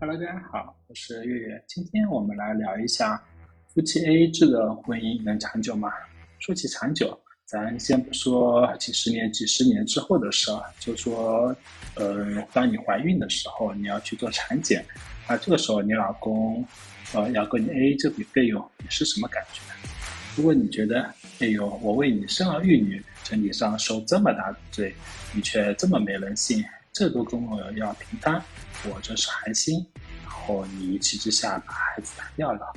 Hello，大家好，我是月月。今天我们来聊一下夫妻 AA 制的婚姻能长久吗？说起长久，咱先不说几十年、几十年之后的事儿，就说，呃，当你怀孕的时候，你要去做产检，啊，这个时候你老公，呃，要跟你 AA 这笔费用，你是什么感觉？如果你觉得，哎呦，我为你生儿育女，整体上受这么大罪，你却这么没人性。这都跟我要平摊，我这是寒心，然后你一气之下把孩子打掉了，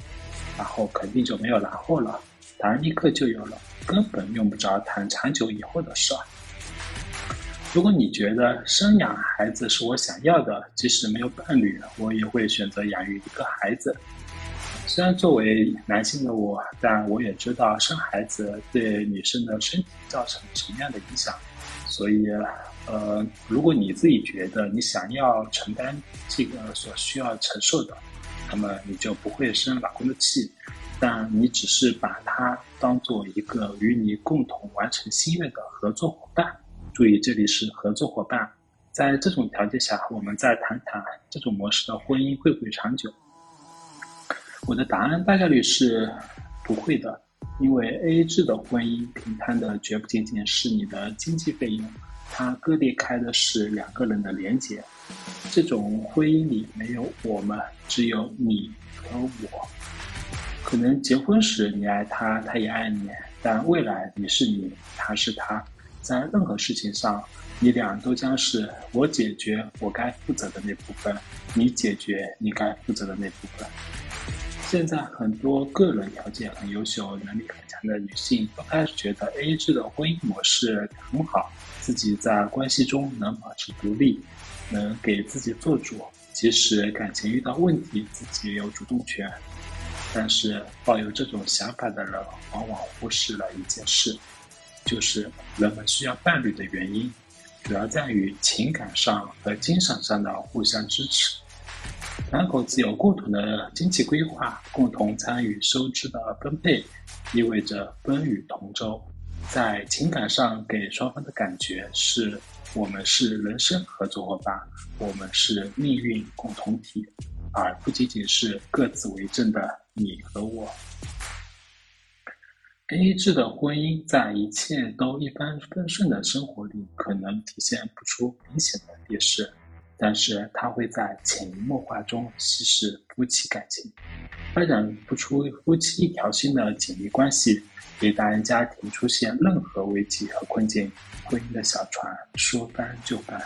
然后肯定就没有然后了，答案立刻就有了，根本用不着谈长久以后的事儿。如果你觉得生养孩子是我想要的，即使没有伴侣，我也会选择养育一个孩子。虽然作为男性的我，但我也知道生孩子对女生的身体造成什么样的影响，所以。呃，如果你自己觉得你想要承担这个所需要承受的，那么你就不会生老公的气，但你只是把他当做一个与你共同完成心愿的合作伙伴。注意，这里是合作伙伴。在这种条件下，我们再谈谈这种模式的婚姻会不会长久？我的答案大概率是不会的，因为 AA 制的婚姻平摊的绝不仅仅是你的经济费用。它割裂开的是两个人的连接，这种婚姻里没有我们，只有你和我。可能结婚时你爱他，他也爱你，但未来你是你，他是他，在任何事情上，你俩都将是我解决我该负责的那部分，你解决你该负责的那部分。现在很多个人条件很优秀、能力很强的女性都开始觉得 AA 制的婚姻模式很好。自己在关系中能保持独立，能给自己做主，即使感情遇到问题，自己也有主动权。但是抱有这种想法的人，往往忽视了一件事，就是人们需要伴侣的原因，主要在于情感上和精神上的互相支持。两口子有共同的经济规划，共同参与收支的分配，意味着风雨同舟。在情感上给双方的感觉是我们是人生合作伙伴，我们是命运共同体，而不仅仅是各自为政的你和我。A 制的婚姻在一切都一帆风顺的生活里，可能体现不出明显的劣势，但是它会在潜移默化中稀释夫妻感情，发展不出夫妻一条心的紧密关系。一旦家庭出现任何危机和困境，婚姻的小船说翻就翻。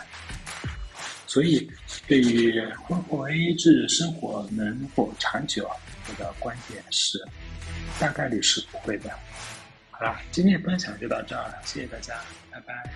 所以，对于婚后 AA 制生活能否长久，我的观点是，大概率是不会的。好了，今天的分享就到这儿了，谢谢大家，拜拜。